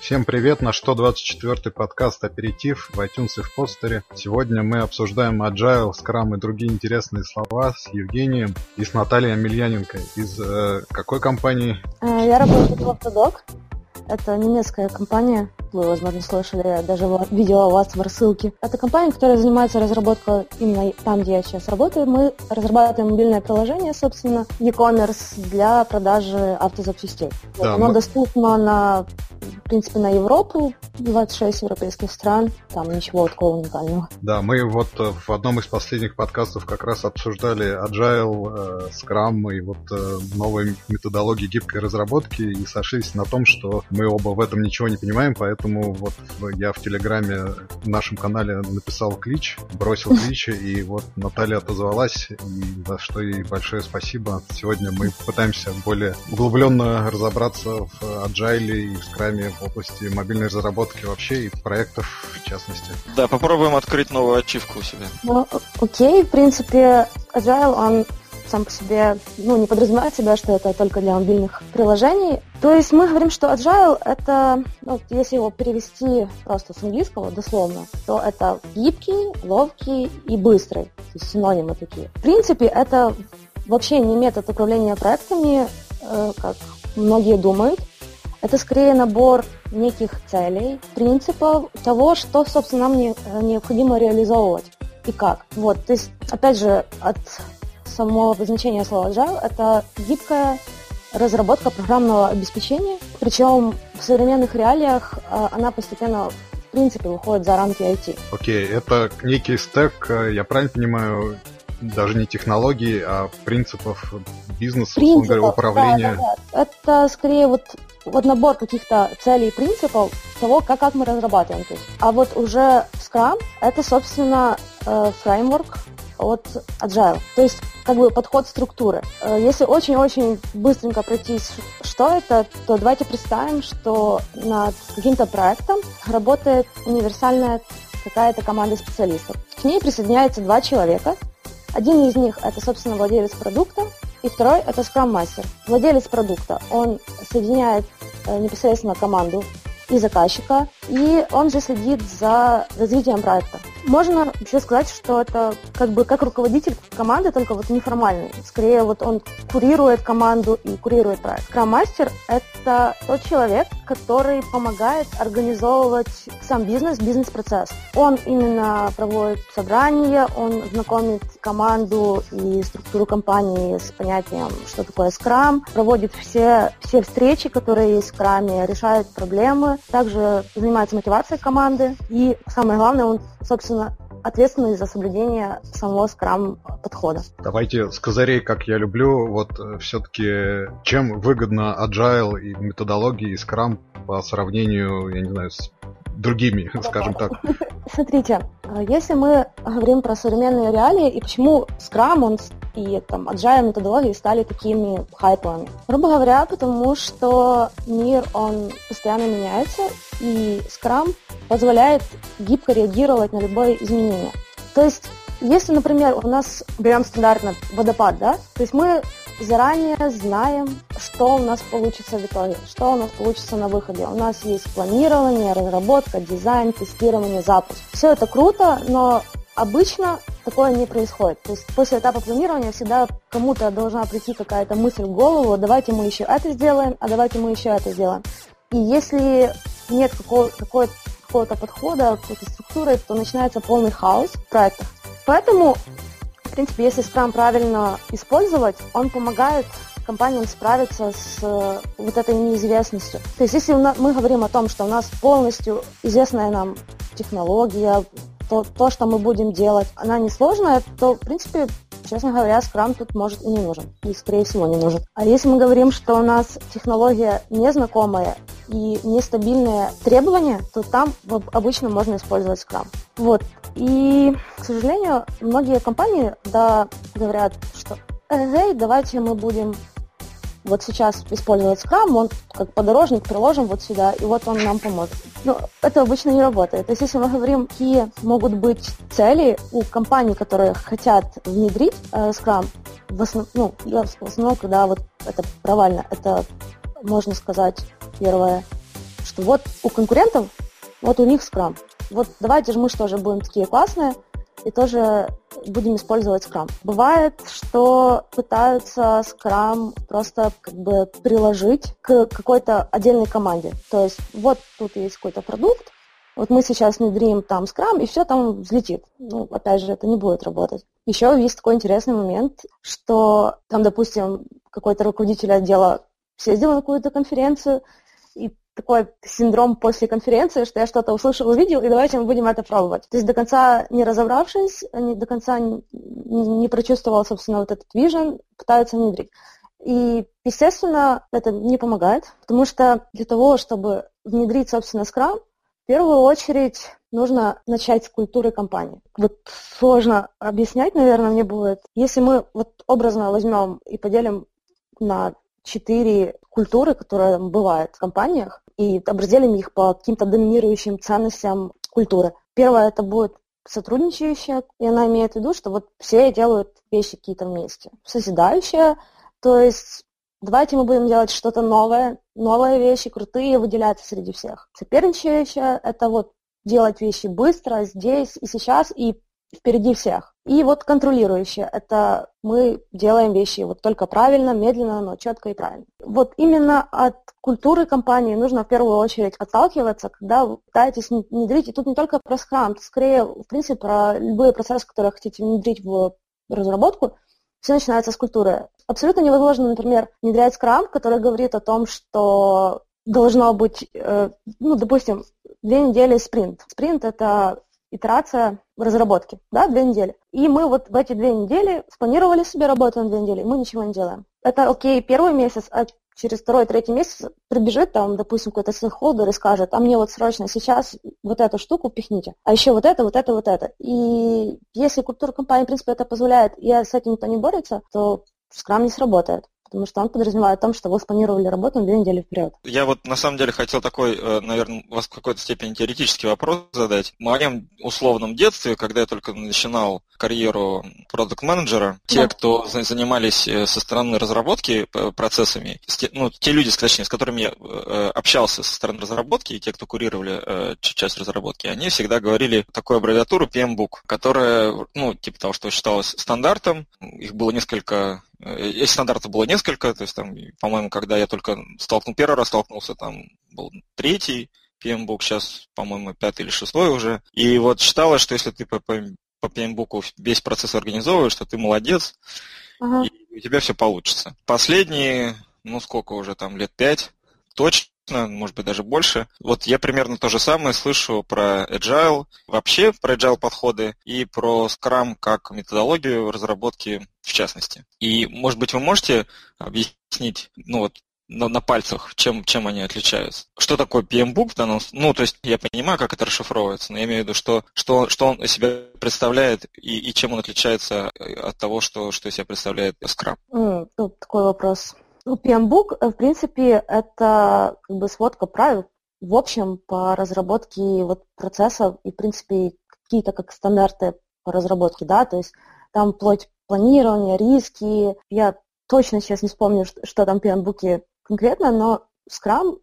Всем привет, наш 124-й подкаст «Аперитив» в iTunes и в постере. Сегодня мы обсуждаем Agile, Scrum и другие интересные слова с Евгением и с Натальей Амельяненко. Из э, какой компании? Э, я работаю в Autodoc. Это немецкая компания, вы, возможно, слышали, даже видела вас в рассылке. Это компания, которая занимается разработкой именно там, где я сейчас работаю. Мы разрабатываем мобильное приложение, собственно, e-commerce для продажи автозапчастей. Да, Оно мы... доступно на в принципе, на Европу, 26 европейских стран, там ничего такого уникального. Да, мы вот э, в одном из последних подкастов как раз обсуждали Agile, э, Scrum и вот э, новые методологии гибкой разработки и сошлись на том, что мы оба в этом ничего не понимаем, поэтому вот я в Телеграме в нашем канале написал клич, бросил клич, и вот Наталья отозвалась, и за что ей большое спасибо. Сегодня мы пытаемся более углубленно разобраться в Agile и в Scrum в области мобильной разработки вообще и проектов в частности. Да, попробуем открыть новую ачивку у себя. Ну, окей, в принципе, Agile, он сам по себе ну, не подразумевает себя, что это только для мобильных приложений. То есть мы говорим, что agile это, ну, если его перевести просто с английского дословно, то это гибкий, ловкий и быстрый. То есть синонимы такие. В принципе, это вообще не метод управления проектами, э, как многие думают. Это скорее набор неких целей, принципов того, что, собственно, нам не, э, необходимо реализовывать и как. Вот, то есть, опять же, от самого обозначения слова agile это гибкая разработка программного обеспечения, причем в современных реалиях э, она постепенно в принципе выходит за рамки IT. Окей, okay, это некий стек, э, я правильно понимаю, даже не технологий, а принципов бизнеса, принципов, говоря, управления. Да, да, да. Это скорее вот вот набор каких-то целей и принципов того, как, как мы разрабатываем. То есть. А вот уже Scrum — это, собственно, э, фреймворк от Agile. То есть как бы подход структуры. Э, если очень-очень быстренько пройтись, что это, то давайте представим, что над каким-то проектом работает универсальная какая-то команда специалистов. К ней присоединяются два человека. Один из них – это, собственно, владелец продукта, и второй – это скрам-мастер. Владелец продукта, он соединяет э, непосредственно команду и заказчика, и он же следит за развитием проекта. Можно еще сказать, что это как бы как руководитель команды, только вот неформальный. Скорее вот он курирует команду и курирует проект. Скрам-мастер – это тот человек, который помогает организовывать сам бизнес, бизнес-процесс. Он именно проводит собрания, он знакомит команду и структуру компании с понятием, что такое скрам, проводит все, все встречи, которые есть в скраме, решает проблемы, также занимается мотивацией команды и самое главное, он, собственно, ответственный за соблюдение самого скрам подхода. Давайте с козырей, как я люблю, вот э, все-таки чем выгодно agile и методологии и скрам по сравнению, я не знаю, с другими, скажем так. Смотрите, э, если мы говорим про современные реалии и почему Scrum он и там agile методологии стали такими хайповыми. Грубо говоря, потому что мир, он постоянно меняется, и Scrum позволяет гибко реагировать на любое изменение. То есть, если, например, у нас берем стандартно водопад, да, то есть мы заранее знаем, что у нас получится в итоге, что у нас получится на выходе. У нас есть планирование, разработка, дизайн, тестирование, запуск. Все это круто, но обычно такое не происходит. То есть после этапа планирования всегда кому-то должна прийти какая-то мысль в голову, давайте мы еще это сделаем, а давайте мы еще это сделаем. И если нет какого, какого, какого-то подхода, какой-то структуры, то начинается полный хаос в проектах. Поэтому в принципе, если скрам правильно использовать, он помогает компаниям справиться с э, вот этой неизвестностью. То есть если мы говорим о том, что у нас полностью известная нам технология, то, то, что мы будем делать, она несложная, то, в принципе, честно говоря, скрам тут может и не нужен. И, скорее всего, не нужен. А если мы говорим, что у нас технология незнакомая и нестабильные требования, то там обычно можно использовать скрам. Вот. И, к сожалению, многие компании да, говорят, что эй, давайте мы будем вот сейчас использовать скрам, он как подорожник приложим вот сюда, и вот он нам поможет. Но это обычно не работает. То есть если мы говорим, какие могут быть цели у компаний, которые хотят внедрить э, скрам, в, основ, ну, в основном, когда вот это провально, это, можно сказать, первое, что вот у конкурентов, вот у них скрам. Вот давайте же мы что же будем такие классные, и тоже будем использовать скрам. Бывает, что пытаются скрам просто как бы приложить к какой-то отдельной команде. То есть вот тут есть какой-то продукт, вот мы сейчас внедрим там скрам, и все там взлетит. Ну, опять же, это не будет работать. Еще есть такой интересный момент, что там, допустим, какой-то руководитель отдела съездил на какую-то конференцию, и такой синдром после конференции, что я что-то услышал, увидел, и давайте мы будем это пробовать. То есть до конца не разобравшись, не, до конца не, не прочувствовал, собственно, вот этот вижен, пытаются внедрить. И, естественно, это не помогает, потому что для того, чтобы внедрить, собственно, скрам, в первую очередь нужно начать с культуры компании. Вот сложно объяснять, наверное, мне будет. Если мы вот образно возьмем и поделим на четыре культуры, которые бывают в компаниях, и разделим их по каким-то доминирующим ценностям культуры. Первое это будет сотрудничающая, и она имеет в виду, что вот все делают вещи какие-то вместе. Созидающая, то есть давайте мы будем делать что-то новое, новые вещи, крутые, выделяться среди всех. Соперничающая – это вот делать вещи быстро, здесь и сейчас, и впереди всех. И вот контролирующее – это мы делаем вещи вот только правильно, медленно, но четко и правильно. Вот именно от культуры компании нужно в первую очередь отталкиваться, когда вы пытаетесь внедрить, и тут не только про скрам, скорее, в принципе, про любые процессы, которые хотите внедрить в разработку, все начинается с культуры. Абсолютно невозможно, например, внедрять скрам, который говорит о том, что должно быть, э, ну, допустим, две недели спринт. Спринт – это итерация разработки, да, две недели. И мы вот в эти две недели спланировали себе работу на две недели, мы ничего не делаем. Это окей первый месяц, а через второй, третий месяц прибежит там, допустим, какой-то стейкхолдер и скажет, а мне вот срочно сейчас вот эту штуку пихните, а еще вот это, вот это, вот это. И если культура компании, в принципе, это позволяет, и с этим никто не борется, то скрам не сработает потому что он подразумевает о том, что вы спланировали работу на две недели вперед. Я вот на самом деле хотел такой, э, наверное, вас в какой-то степени теоретический вопрос задать. В моем условном детстве, когда я только начинал карьеру продукт-менеджера, да. те, кто занимались э, со стороны разработки э, процессами, ну, те люди, точнее, с которыми я общался со стороны разработки, и те, кто курировали часть разработки, они всегда говорили такую аббревиатуру PMBOK, которая, ну, типа того, что считалось стандартом, их было несколько Этих стандартов было несколько, то есть там, по-моему, когда я только столкнул, первый раз столкнулся, там был третий PMBOK, сейчас, по-моему, пятый или шестой уже. И вот считалось, что если ты по, по, по PMBOK весь процесс организовываешь, что ты молодец, ага. и у тебя все получится. Последние, ну сколько уже там, лет пять, точно может быть даже больше. Вот я примерно то же самое слышу про Agile, вообще про Agile подходы и про Scrum как методологию разработки в частности. И, может быть, вы можете объяснить, ну вот, на, на пальцах, чем, чем они отличаются. Что такое PMBOK в данном Ну, то есть я понимаю, как это расшифровывается, но я имею в виду, что, что, что он из себя представляет и, и чем он отличается от того, что, что из себя представляет Scrum. Mm, тут такой вопрос. Ну, PMBOK, э, в принципе, это как бы сводка правил в общем по разработке вот процессов и, в принципе, какие-то как стандарты по разработке, да, то есть там вплоть планирования, риски. Я точно сейчас не вспомню, что, что там в PMBOK конкретно, но Scrum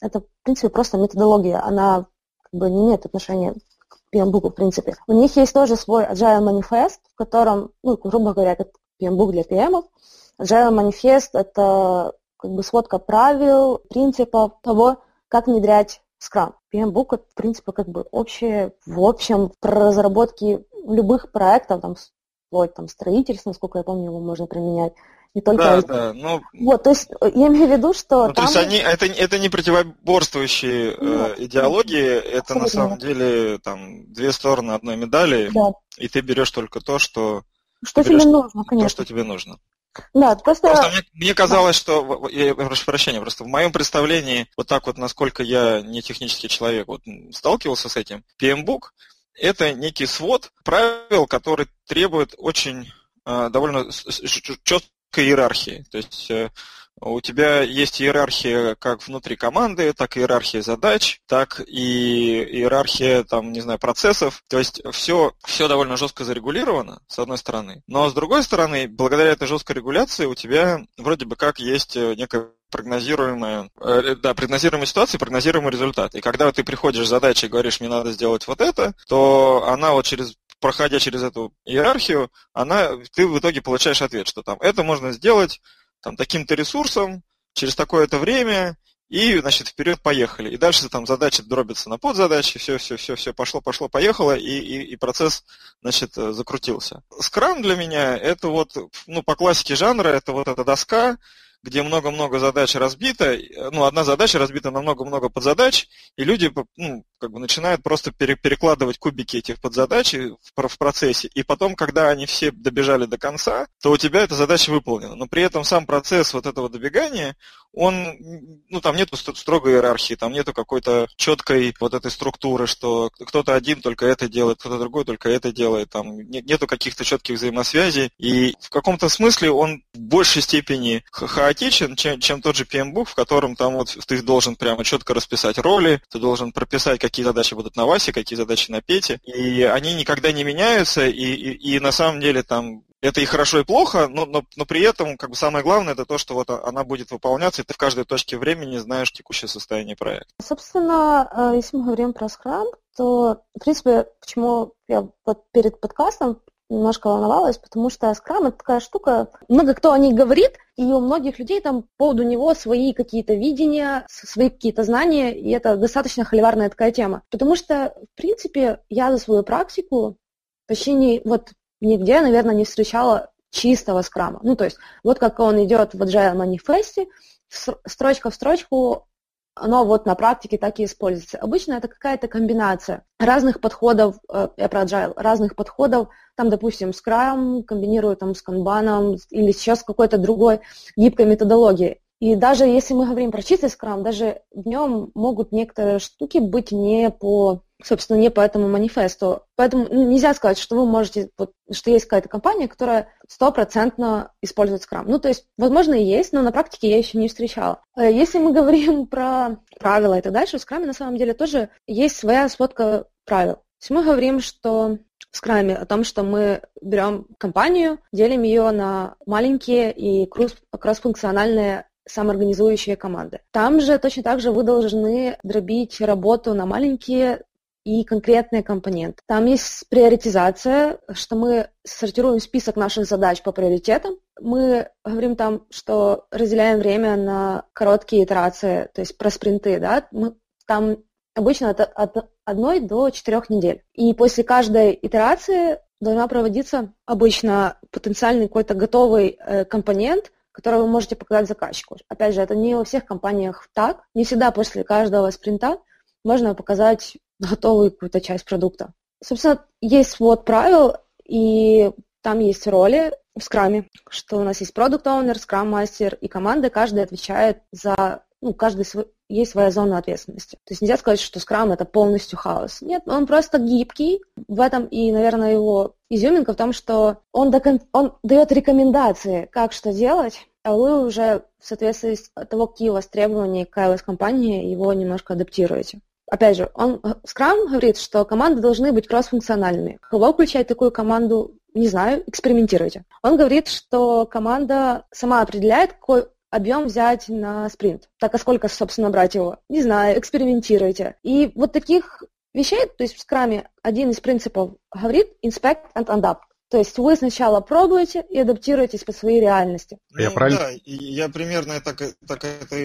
это, в принципе, просто методология. Она как бы не имеет отношения к PMBOK, в принципе. У них есть тоже свой Agile Manifest, в котором, ну, грубо говоря, это PMBOK для PM. Agile Manifest – это как бы сводка правил, принципов того, как внедрять Scrum. PMBOK – это, в принципе, как бы общее, в общем, про разработки любых проектов, там, вплоть там строительства, насколько я помню, его можно применять. Не только да, да, ну, вот, то есть э, я имею в виду, что ну, там... То есть они, это, это не противоборствующие э, ну, идеологии, это на самом деле там две стороны одной медали, да. и ты берешь только то, что, что тебе нужно, конечно. То, что тебе нужно. Да, просто... просто мне, мне казалось, что, я прошу прощения, просто в моем представлении, вот так вот, насколько я не технический человек, вот сталкивался с этим, PMBOK это некий свод правил, который требует очень э, довольно четкой иерархии. То есть э, у тебя есть иерархия как внутри команды, так и иерархия задач, так и иерархия, там, не знаю, процессов. То есть все, все довольно жестко зарегулировано, с одной стороны. Но с другой стороны, благодаря этой жесткой регуляции у тебя вроде бы как есть э, некая прогнозируемая, э, да, прогнозируемая ситуация, прогнозируемый результат. И когда ты приходишь с задачей и говоришь, мне надо сделать вот это, то она вот через проходя через эту иерархию, она, ты в итоге получаешь ответ, что там это можно сделать там, таким-то ресурсом, через такое-то время, и, значит, вперед поехали. И дальше там задачи дробятся на подзадачи, все, все, все, все пошло, пошло, поехало, и, и, и процесс, значит, закрутился. Скрам для меня это вот, ну, по классике жанра, это вот эта доска, где много-много задач разбито, ну, одна задача разбита на много-много подзадач, и люди ну, как бы начинают просто перекладывать кубики этих подзадач в процессе, и потом, когда они все добежали до конца, то у тебя эта задача выполнена. Но при этом сам процесс вот этого добегания, он, ну, там нету строгой иерархии, там нету какой-то четкой вот этой структуры, что кто-то один только это делает, кто-то другой только это делает, там нету каких-то четких взаимосвязей, и в каком-то смысле он в большей степени хаотичен, чем, чем тот же PMBOK, в котором там вот ты должен прямо четко расписать роли, ты должен прописать какие задачи будут на Васе, какие задачи на Пете, и они никогда не меняются, и, и, и на самом деле там это и хорошо, и плохо, но, но, но при этом как бы самое главное это то, что вот она будет выполняться, и ты в каждой точке времени знаешь текущее состояние проекта. Собственно, э, если мы говорим про Scrum, то, в принципе, почему я вот перед подкастом немножко волновалась, потому что Scrum это такая штука, много кто о ней говорит, и у многих людей там по поводу него свои какие-то видения, свои какие-то знания, и это достаточно холиварная такая тема. Потому что, в принципе, я за свою практику почти не, вот нигде, наверное, не встречала чистого скрама. Ну, то есть, вот как он идет в Agile манифесте, строчка в строчку оно вот на практике так и используется. Обычно это какая-то комбинация разных подходов, э, я про agile, разных подходов, там, допустим, Scrum комбинируют там с Kanban или сейчас какой-то другой гибкой методологией. И даже если мы говорим про чистый скрам, даже в нем могут некоторые штуки быть не по, собственно, не по этому манифесту. Поэтому ну, нельзя сказать, что вы можете, вот, что есть какая-то компания, которая стопроцентно использует скрам. Ну, то есть, возможно, и есть, но на практике я еще не встречала. Э, если мы говорим про правила и так дальше, в скраме на самом деле тоже есть своя сводка правил. Если мы говорим, что в скраме о том, что мы берем компанию, делим ее на маленькие и кроссфункциональные самоорганизующие команды. Там же точно так же вы должны дробить работу на маленькие и конкретные компоненты. Там есть приоритизация, что мы сортируем список наших задач по приоритетам. Мы говорим там, что разделяем время на короткие итерации, то есть про спринты, да, мы, там обычно от, от одной до четырех недель. И после каждой итерации должна проводиться обычно потенциальный какой-то готовый э, компонент, которое вы можете показать заказчику. Опять же, это не во всех компаниях так. Не всегда после каждого спринта можно показать готовую какую-то часть продукта. Собственно, есть свод правил, и там есть роли в скраме, что у нас есть продукт оунер скрам-мастер и команда, каждый отвечает за, ну, каждый свой, есть своя зона ответственности. То есть нельзя сказать, что скрам это полностью хаос. Нет, он просто гибкий. В этом и, наверное, его изюминка в том, что он, до, он дает рекомендации, как что делать, а вы уже в соответствии от того, какие у вас требования к iOS компании, его немножко адаптируете. Опять же, он, Scrum говорит, что команды должны быть кроссфункциональными. Кого включать такую команду, не знаю, экспериментируйте. Он говорит, что команда сама определяет, какой объем взять на спринт. Так, а сколько, собственно, брать его? Не знаю, экспериментируйте. И вот таких вещей, то есть в скраме один из принципов говорит inspect and adapt. То есть вы сначала пробуете и адаптируетесь по своей реальности. Ну, я правильно? Да, я примерно так, так это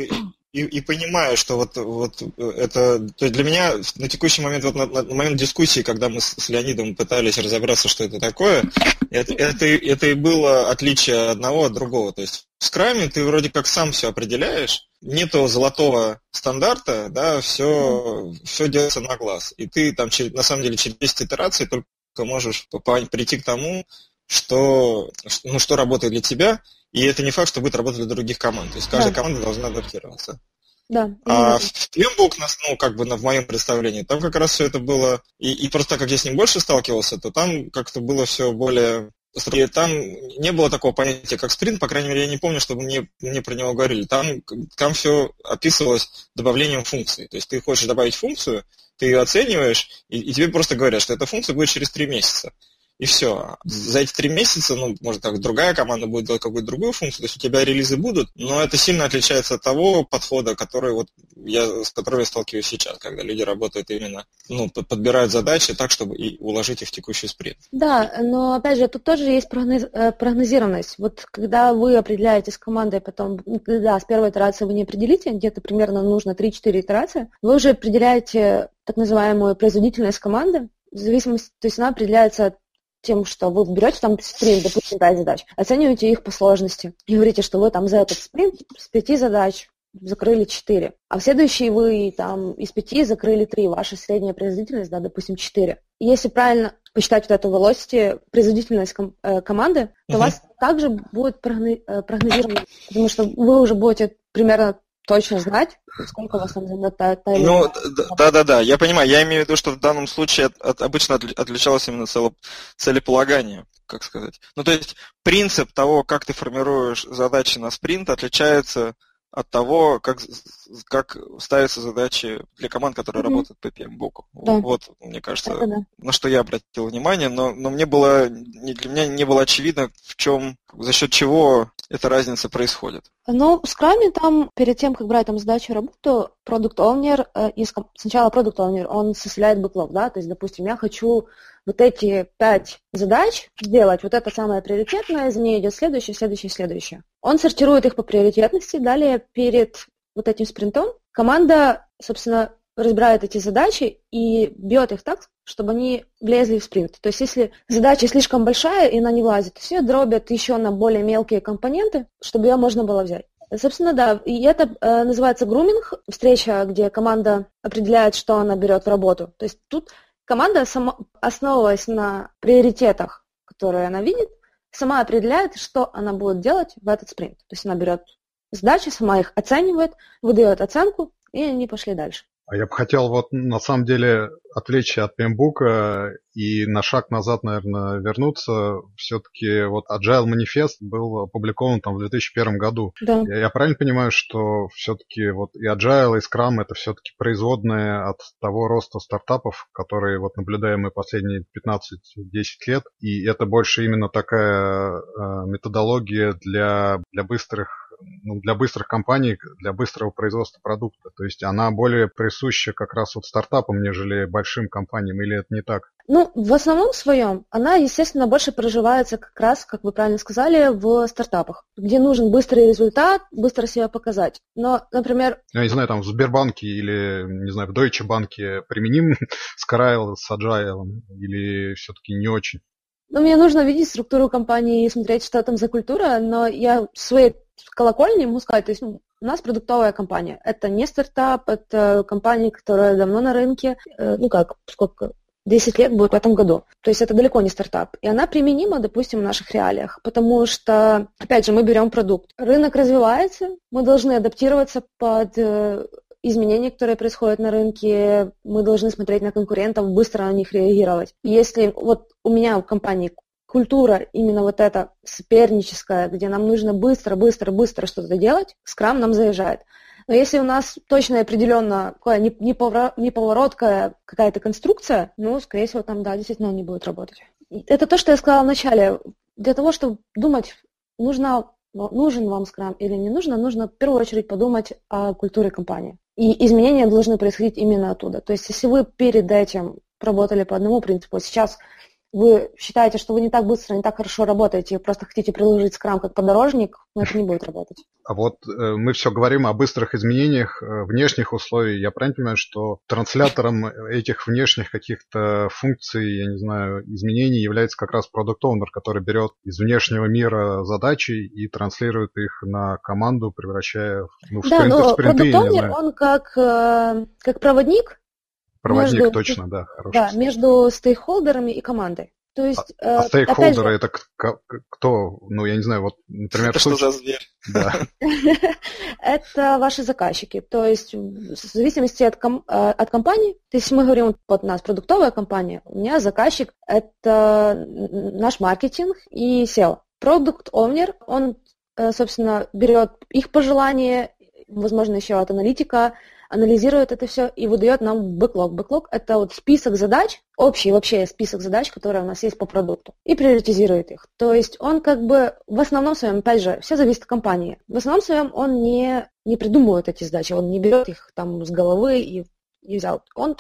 и, и понимаю, что вот, вот это... То есть для меня на текущий момент, вот на, на момент дискуссии, когда мы с, с Леонидом пытались разобраться, что это такое, это, это, это и было отличие одного от другого. То есть в скраме ты вроде как сам все определяешь, нету золотого стандарта, да, все, все делается на глаз. И ты там на самом деле через 10 итераций только можешь прийти к тому, что, ну, что работает для тебя, и это не факт, что будет работать для других команд. То есть каждая да. команда должна адаптироваться. Да. А в Playbook, ну, как бы в моем представлении, там как раз все это было, и, и просто так как я с ним больше сталкивался, то там как-то было все более и там не было такого понятия, как спринт, по крайней мере, я не помню, чтобы мне, мне про него говорили. Там, там все описывалось добавлением функции. То есть ты хочешь добавить функцию, ты ее оцениваешь, и, и тебе просто говорят, что эта функция будет через три месяца. И все. За эти три месяца, ну, может, так, другая команда будет делать какую-то другую функцию, то есть у тебя релизы будут, но это сильно отличается от того подхода, который вот я, с которым я сталкиваюсь сейчас, когда люди работают именно, ну, подбирают задачи так, чтобы и уложить их в текущий спринт. Да, но опять же, тут тоже есть прогноз, э, прогнозированность. Вот когда вы определяете с командой потом, ну, да, с первой итерации вы не определите, где-то примерно нужно 3-4 итерации, вы уже определяете так называемую производительность команды, в зависимости, то есть она определяется тем, что вы берете там спринт, допустим, 5 задач, оцениваете их по сложности и говорите, что вы там за этот спринт с 5 задач закрыли 4, а в следующий вы там из 5 закрыли 3, ваша средняя производительность, да, допустим, 4. И если правильно посчитать вот эту velocity, производительность ком- э, команды, то uh-huh. у вас также будет э, прогнозировано, потому что вы уже будете примерно точно знать, сколько у вас там займет та, та Ну, да-да-да, я понимаю. Я имею в виду, что в данном случае от, от, обычно отличалось именно цело, целеполагание, как сказать. Ну, то есть принцип того, как ты формируешь задачи на спринт, отличается от того, как, как ставятся задачи для команд, которые mm-hmm. работают по PMBOK. Да. Вот, мне кажется, да, да. на что я обратил внимание, но, но мне было, для меня не было очевидно, в чем, за счет чего эта разница происходит. Ну, в скраме там, перед тем, как брать там задачу работу, продукт owner, э, сначала продукт owner, он составляет бэклог, да, то есть, допустим, я хочу вот эти пять задач сделать, вот это самое приоритетное, за ней идет следующее, следующее, следующее. Он сортирует их по приоритетности, далее перед вот этим спринтом команда, собственно, разбирает эти задачи и бьет их так, чтобы они влезли в спринт. То есть если задача слишком большая и она не влазит, все дробят еще на более мелкие компоненты, чтобы ее можно было взять. Собственно, да, и это э, называется груминг, встреча, где команда определяет, что она берет в работу. То есть тут команда, сама, основываясь на приоритетах, которые она видит, сама определяет, что она будет делать в этот спринт. То есть она берет задачи, сама их оценивает, выдает оценку, и они пошли дальше. А я бы хотел вот на самом деле отвлечься от Пембука и на шаг назад, наверное, вернуться. Все-таки вот Agile Manifest был опубликован там в 2001 году. Да. Я, я правильно понимаю, что все-таки вот и Agile, и Scrum это все-таки производные от того роста стартапов, которые вот наблюдаем мы последние 15-10 лет, и это больше именно такая э, методология для, для быстрых ну, для быстрых компаний, для быстрого производства продукта. То есть она более присуща как раз вот стартапам, нежели большим компаниям, или это не так? Ну, в основном своем она, естественно, больше проживается как раз, как вы правильно сказали, в стартапах, где нужен быстрый результат, быстро себя показать. Но, например... Я не знаю, там в Сбербанке или, не знаю, в Deutsche Банке применим Scryl с Agile или все-таки не очень? Ну, мне нужно видеть структуру компании и смотреть, что там за культура, но я своей колокольни могу сказать, то есть ну, у нас продуктовая компания. Это не стартап, это компания, которая давно на рынке, э, ну как, сколько, 10 лет будет в этом году. То есть это далеко не стартап. И она применима, допустим, в наших реалиях, потому что, опять же, мы берем продукт. Рынок развивается, мы должны адаптироваться под э, изменения, которые происходят на рынке, мы должны смотреть на конкурентов, быстро на них реагировать. Если вот у меня в компании культура именно вот эта соперническая, где нам нужно быстро, быстро, быстро что-то делать, скрам нам заезжает. Но если у нас точно и определенно неповороткая какая-то конструкция, ну, скорее всего, там, да, действительно он не будет работать. Это то, что я сказала вначале. Для того, чтобы думать, нужно, нужен вам скрам или не нужно, нужно в первую очередь подумать о культуре компании. И изменения должны происходить именно оттуда. То есть, если вы перед этим работали по одному принципу, сейчас вы считаете, что вы не так быстро, не так хорошо работаете, просто хотите приложить скрам как подорожник, но это не будет работать. А вот э, мы все говорим о быстрых изменениях э, внешних условий. Я правильно понимаю, что транслятором этих внешних каких-то функций, я не знаю, изменений является как раз продукт оунер который берет из внешнего мира задачи и транслирует их на команду, превращая ну, в да, спринты, но в спринты. Продукт он как, э, как проводник Проводник между, точно, да, хороший. Да, между стейкхолдерами и командой. То есть, а, а стейкхолдеры же... это кто? Ну, я не знаю, вот, например... Это что за зверь? Да. это ваши заказчики. То есть, в зависимости от, ком... Э, от компании, то есть, мы говорим, вот у нас продуктовая компания, у меня заказчик – это наш маркетинг и SEO. Продукт Owner, он, э, собственно, берет их пожелания, возможно, еще от аналитика, анализирует это все и выдает нам бэклог. Бэклог – это вот список задач, общий вообще список задач, которые у нас есть по продукту, и приоритизирует их. То есть он как бы в основном своем, опять же, все зависит от компании. В основном своем он не, не придумывает эти задачи, он не берет их там с головы и, и взял. Он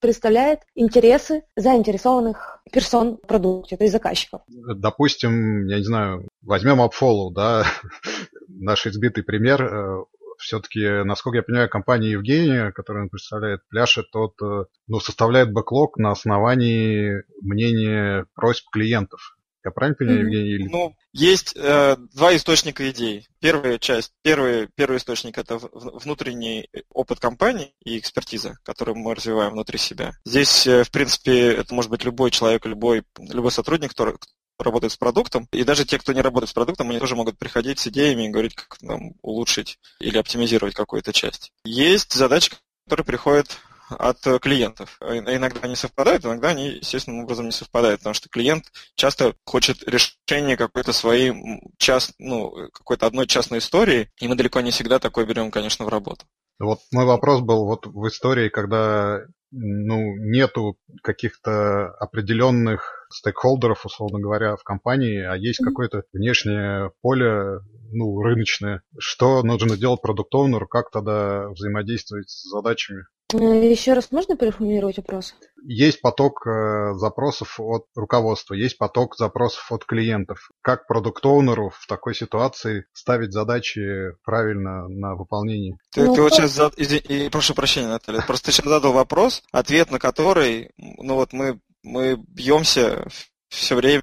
представляет интересы заинтересованных персон в продукте, то есть заказчиков. Допустим, я не знаю, возьмем AppFollow, да, наш избитый пример, э, все-таки, насколько я понимаю, компания Евгения, которую он представляет, пляшет тот, э, ну, составляет бэклог на основании мнения просьб клиентов. Я правильно понимаю. Евгений? Ну, есть э, два источника идей. Первая часть, первый, первый источник это внутренний опыт компании и экспертиза, которую мы развиваем внутри себя. Здесь, э, в принципе, это может быть любой человек, любой, любой сотрудник, который, работает с продуктом, и даже те, кто не работает с продуктом, они тоже могут приходить с идеями и говорить, как нам улучшить или оптимизировать какую-то часть. Есть задачи, которые приходят от клиентов. Иногда они совпадают, иногда они естественным образом не совпадают, потому что клиент часто хочет решения какой-то своей част, ну, какой-то одной частной истории, и мы далеко не всегда такое берем, конечно, в работу. Вот мой вопрос был вот в истории, когда ну, нету каких-то определенных стейкхолдеров, условно говоря, в компании, а есть какое-то внешнее поле, ну, рыночное. Что нужно делать продукт как тогда взаимодействовать с задачами? Э, Еще раз можно переформулировать вопрос? Есть поток э, запросов от руководства, есть поток запросов от клиентов. Как продукт в такой ситуации ставить задачи правильно на выполнение? Ты, ну, ты вот сейчас зад... Извини, прошу прощения, Наталья, просто ты сейчас задал вопрос, ответ на который, ну вот мы, мы бьемся все время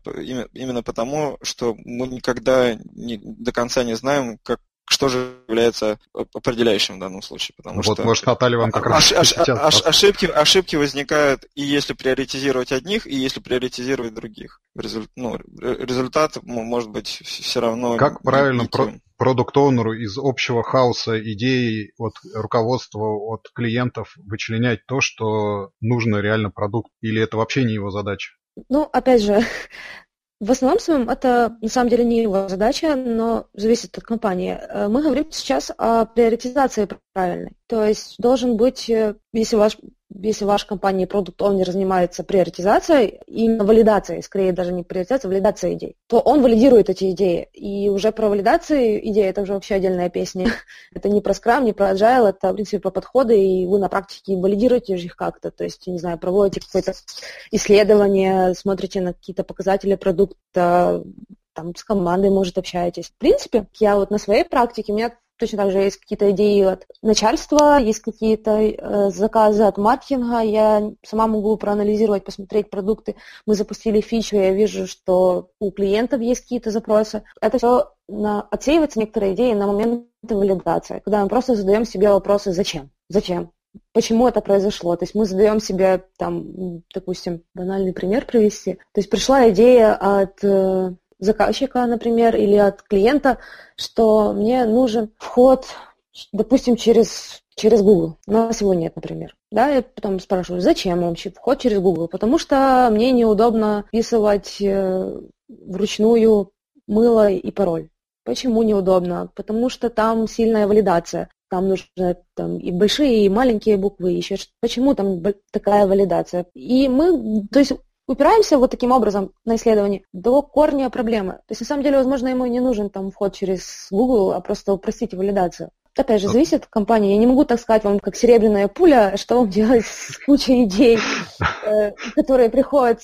именно потому, что мы никогда не, до конца не знаем, как что же является определяющим в данном случае. Потому вот, что может, Наталья вам как раз ош, ош, ош, ошибки, ошибки возникают и если приоритизировать одних, и если приоритизировать других. Результ, ну, результат может быть все равно... Как правильно про, продукт-оунеру из общего хаоса идей от руководства, от клиентов вычленять то, что нужно реально продукт, или это вообще не его задача? Ну, опять же, В основном своем это на самом деле не его задача, но зависит от компании. Э, мы говорим сейчас о приоритизации правильной. То есть должен быть, э, если ваш если ваша компания продукт не занимается приоритизацией, именно валидацией, скорее даже не приоритизацией, а валидацией идей, то он валидирует эти идеи. И уже про валидацию идей это уже вообще отдельная песня. это не про скрам, не про agile, это, в принципе, про подходы, и вы на практике валидируете их как-то. То есть, не знаю, проводите какое-то исследование, смотрите на какие-то показатели продукта, там с командой, может, общаетесь. В принципе, я вот на своей практике, у меня Точно так же есть какие-то идеи от начальства, есть какие-то э, заказы от маркетинга. Я сама могу проанализировать, посмотреть продукты. Мы запустили фичу, я вижу, что у клиентов есть какие-то запросы. Это все на, отсеивается некоторые идеи на момент валидации, когда мы просто задаем себе вопросы «зачем?», «зачем?», почему это произошло. То есть мы задаем себе, там, допустим, банальный пример привести. То есть пришла идея от э, заказчика, например, или от клиента, что мне нужен вход, допустим, через, через Google. Нас его нет, например. Да, я потом спрашиваю, зачем вообще вход через Google? Потому что мне неудобно вписывать э, вручную мыло и пароль. Почему неудобно? Потому что там сильная валидация. Там нужны там, и большие, и маленькие буквы, еще Почему там такая валидация? И мы, то есть упираемся вот таким образом на исследование до корня проблемы. То есть, на самом деле, возможно, ему не нужен там вход через Google, а просто упростить валидацию. Опять же, зависит от компании. Я не могу так сказать вам, как серебряная пуля, что вам делать с кучей идей, э, которые приходят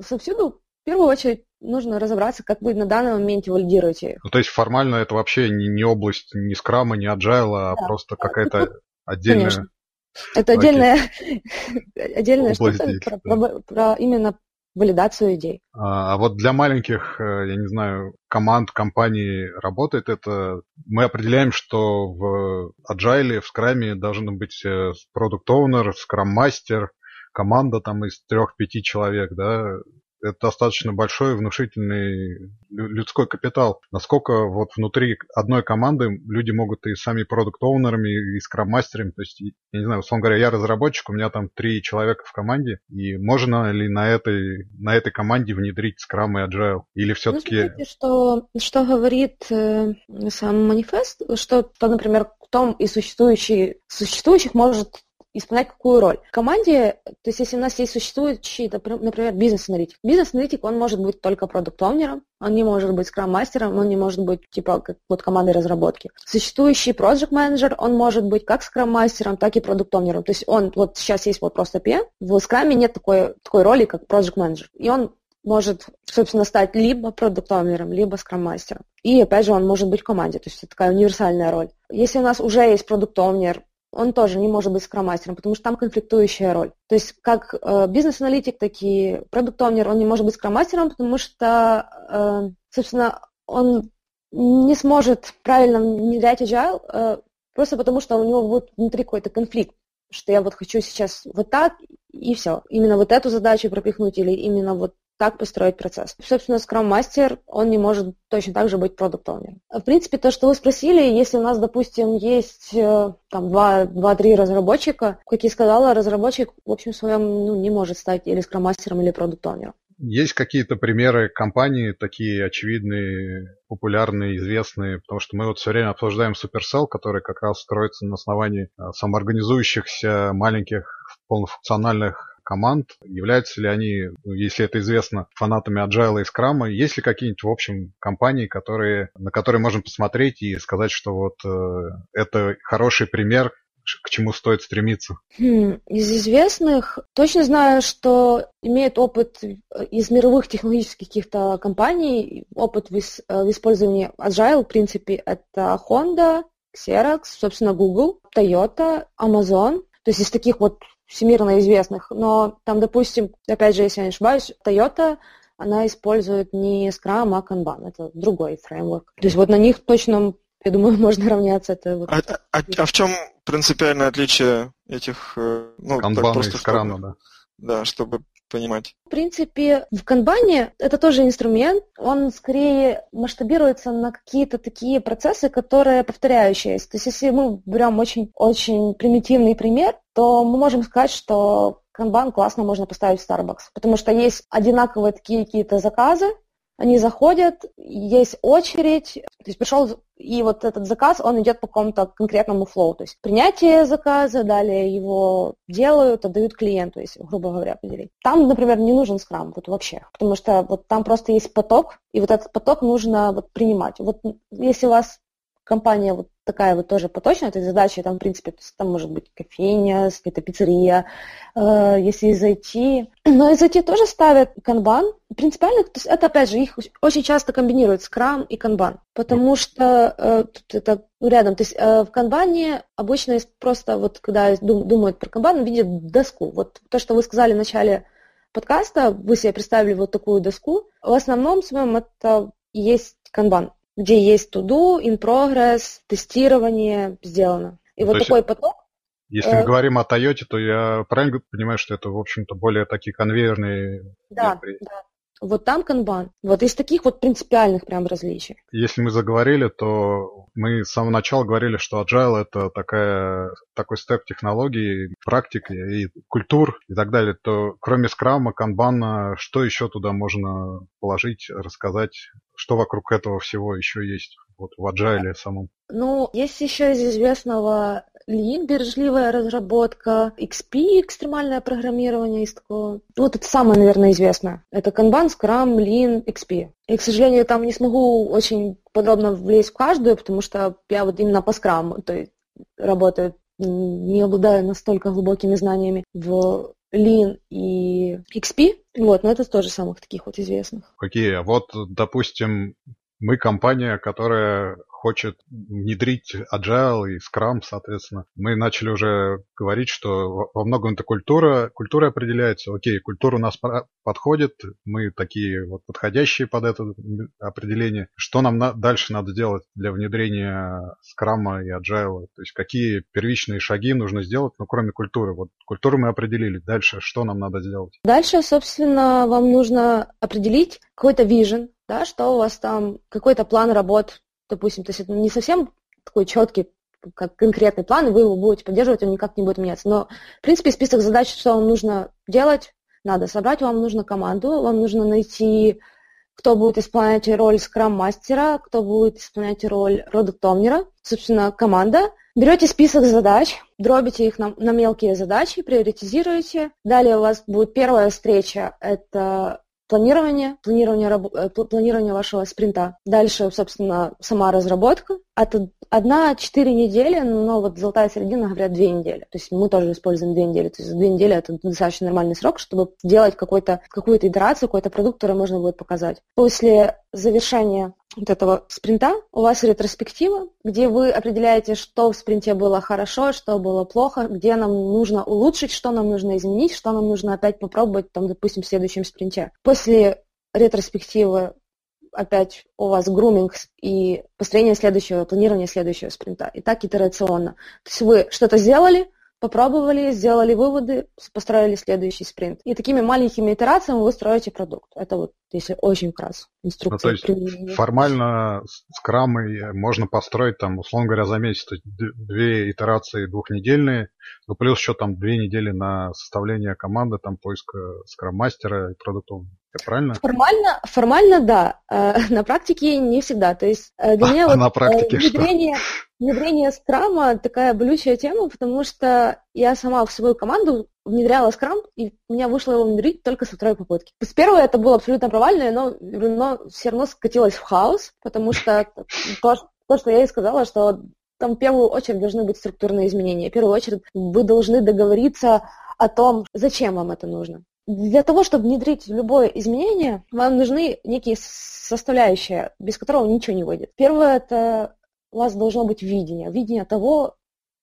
совсюду. В первую очередь нужно разобраться, как вы на данном моменте валидируете их. Ну, то есть формально это вообще не, не область ни скрама, ни аджайла, а да. просто какая-то отдельная... Конечно. Это отдельная, отдельная штука про, про, про именно валидацию идей. А, а вот для маленьких, э, я не знаю, команд, компаний работает это. Мы определяем, что в Agile, в Scrum должен быть продукт оунер Scrum Master, команда там из трех-пяти человек, да, это достаточно большой внушительный людской капитал. Насколько вот внутри одной команды люди могут и сами продукт-оунерами, и скрам-мастерами, то есть, я не знаю, условно говоря, я разработчик, у меня там три человека в команде, и можно ли на этой, на этой команде внедрить скрам и agile? Или все-таки... Ну, смотрите, что, что говорит э, сам манифест, что, то, например, том и существующий, существующих может исполнять какую роль. В команде, то есть если у нас есть существующий, например, бизнес-аналитик, бизнес-аналитик, он может быть только продукт-овнером, он не может быть скрам-мастером, он не может быть типа как вот командой разработки. Существующий project менеджер он может быть как скрам-мастером, так и продукт-овнером. То есть он, вот сейчас есть вот просто PM, в скраме нет такой, такой роли, как project менеджер. И он может, собственно, стать либо продукт-оунером, либо скрам-мастером. И, опять же, он может быть в команде, то есть это такая универсальная роль. Если у нас уже есть продукт-оунер, он тоже не может быть скрам-мастером, потому что там конфликтующая роль. То есть как э, бизнес-аналитик, так и продукт-оунер, он не может быть скрам-мастером, потому что, э, собственно, он не сможет правильно внедрять agile, э, просто потому что у него будет внутри какой-то конфликт, что я вот хочу сейчас вот так, и все. Именно вот эту задачу пропихнуть или именно вот так построить процесс. Собственно, Master, он не может точно так же быть продукт -оунером. В принципе, то, что вы спросили, если у нас, допустим, есть э, там 2-3 разработчика, как я сказала, разработчик в общем своем ну, не может стать или Master, или продукт -оунером. Есть какие-то примеры компаний, такие очевидные, популярные, известные, потому что мы вот все время обсуждаем Supercell, который как раз строится на основании э, самоорганизующихся маленьких полнофункциональных команд, являются ли они, ну, если это известно, фанатами Agile и Scrum, есть ли какие-нибудь, в общем, компании, которые, на которые можем посмотреть и сказать, что вот э, это хороший пример к чему стоит стремиться? Хм, из известных точно знаю, что имеет опыт из мировых технологических каких-то компаний, опыт в, э, в использовании Agile, в принципе, это Honda, Xerox, собственно, Google, Toyota, Amazon. То есть из таких вот всемирно известных, но там, допустим, опять же, если я не ошибаюсь, Toyota, она использует не Scrum, а Kanban, это другой фреймворк. То есть вот на них точно, я думаю, можно равняться. Это вот а, а, а в чем принципиальное отличие этих... Э, ну, Kanban просто и Scrum, да. Да, чтобы понимать? В принципе, в канбане это тоже инструмент, он скорее масштабируется на какие-то такие процессы, которые повторяющиеся. То есть если мы берем очень, очень примитивный пример, то мы можем сказать, что канбан классно можно поставить в Starbucks, потому что есть одинаковые такие какие-то заказы, они заходят, есть очередь, то есть пришел, и вот этот заказ, он идет по какому-то конкретному флоу, то есть принятие заказа, далее его делают, отдают клиенту, если, грубо говоря, поделить. Там, например, не нужен скрам, вот вообще, потому что вот там просто есть поток, и вот этот поток нужно вот принимать. Вот если у вас компания вот такая вот тоже поточная, то есть задача там, в принципе, там может быть кофейня, какая-то пиццерия, э, если зайти. Но из IT тоже ставят канбан. Принципиально, то есть это, опять же, их очень часто комбинируют скрам и канбан, потому что э, тут это рядом. То есть э, в канбане обычно просто, вот когда дум, думают про канбан, видят доску. Вот то, что вы сказали в начале подкаста, вы себе представили вот такую доску. В основном своем это есть канбан где есть to-do, in progress, тестирование сделано. И ну, вот такой поток. Если э... мы говорим о Toyota, то я правильно понимаю, что это, в общем-то, более такие конвейерные да, да. Вот там канбан. Вот из таких вот принципиальных прям различий. Если мы заговорили, то мы с самого начала говорили, что agile это такая, такой степ технологий, практик и культур и так далее. То кроме скрама, канбана, что еще туда можно положить, рассказать, что вокруг этого всего еще есть? вот в agile самом? Ну, есть еще из известного Lean, бережливая разработка, XP, экстремальное программирование из такого. Вот это самое, наверное, известное. Это Kanban, Scrum, Lean, XP. И, к сожалению, там не смогу очень подробно влезть в каждую, потому что я вот именно по Scrum то есть, работаю, не обладаю настолько глубокими знаниями в Lean и XP. Вот, но это тоже самых таких вот известных. Какие? Вот, допустим, Мы компания, которая хочет внедрить agile и Scrum, соответственно. Мы начали уже говорить, что во многом это культура. Культура определяется. Окей, культура у нас подходит, мы такие вот подходящие под это определение. Что нам на дальше надо сделать для внедрения Scrum и agile? То есть какие первичные шаги нужно сделать, ну, кроме культуры? Вот культуру мы определили. Дальше что нам надо сделать? Дальше, собственно, вам нужно определить какой-то vision, да, что у вас там, какой-то план работ допустим, то есть это не совсем такой четкий как конкретный план, и вы его будете поддерживать, он никак не будет меняться. Но, в принципе, список задач, что вам нужно делать, надо собрать, вам нужно команду, вам нужно найти, кто будет исполнять роль скрам-мастера, кто будет исполнять роль продукт-овнера, собственно, команда. Берете список задач, дробите их на, на мелкие задачи, приоритизируете. Далее у вас будет первая встреча, это планирование, планирование, э, планирование вашего спринта. Дальше, собственно, сама разработка. Это одна-четыре недели, но вот золотая середина говорят две недели. То есть мы тоже используем две недели. То есть две недели это достаточно нормальный срок, чтобы сделать какой-то, какую-то итерацию, какой-то продукт, который можно будет показать. После завершения вот этого спринта у вас ретроспектива, где вы определяете, что в спринте было хорошо, что было плохо, где нам нужно улучшить, что нам нужно изменить, что нам нужно опять попробовать, там, допустим, в следующем спринте. После ретроспективы опять у вас груминг и построение следующего, планирование следующего спринта. И так итерационно. То есть вы что-то сделали, попробовали, сделали выводы, построили следующий спринт. И такими маленькими итерациями вы строите продукт. Это вот, если очень вкратце, инструкция. Ну, то есть формально скрамы можно построить, там, условно говоря, за месяц. То есть две итерации двухнедельные, ну, плюс еще там две недели на составление команды, там, поиск скрам-мастера и продуктов. Это правильно? Формально, формально да. Э, на практике не всегда. То есть э, для меня а вот на практике внедрение, что? внедрение скрама такая болючая тема, потому что я сама в свою команду внедряла скрам, и у меня вышло его внедрить только со второй попытки. С первой это было абсолютно провальное, но, но все равно скатилось в хаос, потому что то, то, что я и сказала, что там в первую очередь должны быть структурные изменения. В первую очередь вы должны договориться о том, зачем вам это нужно. Для того, чтобы внедрить любое изменение, вам нужны некие составляющие, без которого ничего не выйдет. Первое – это у вас должно быть видение, видение того,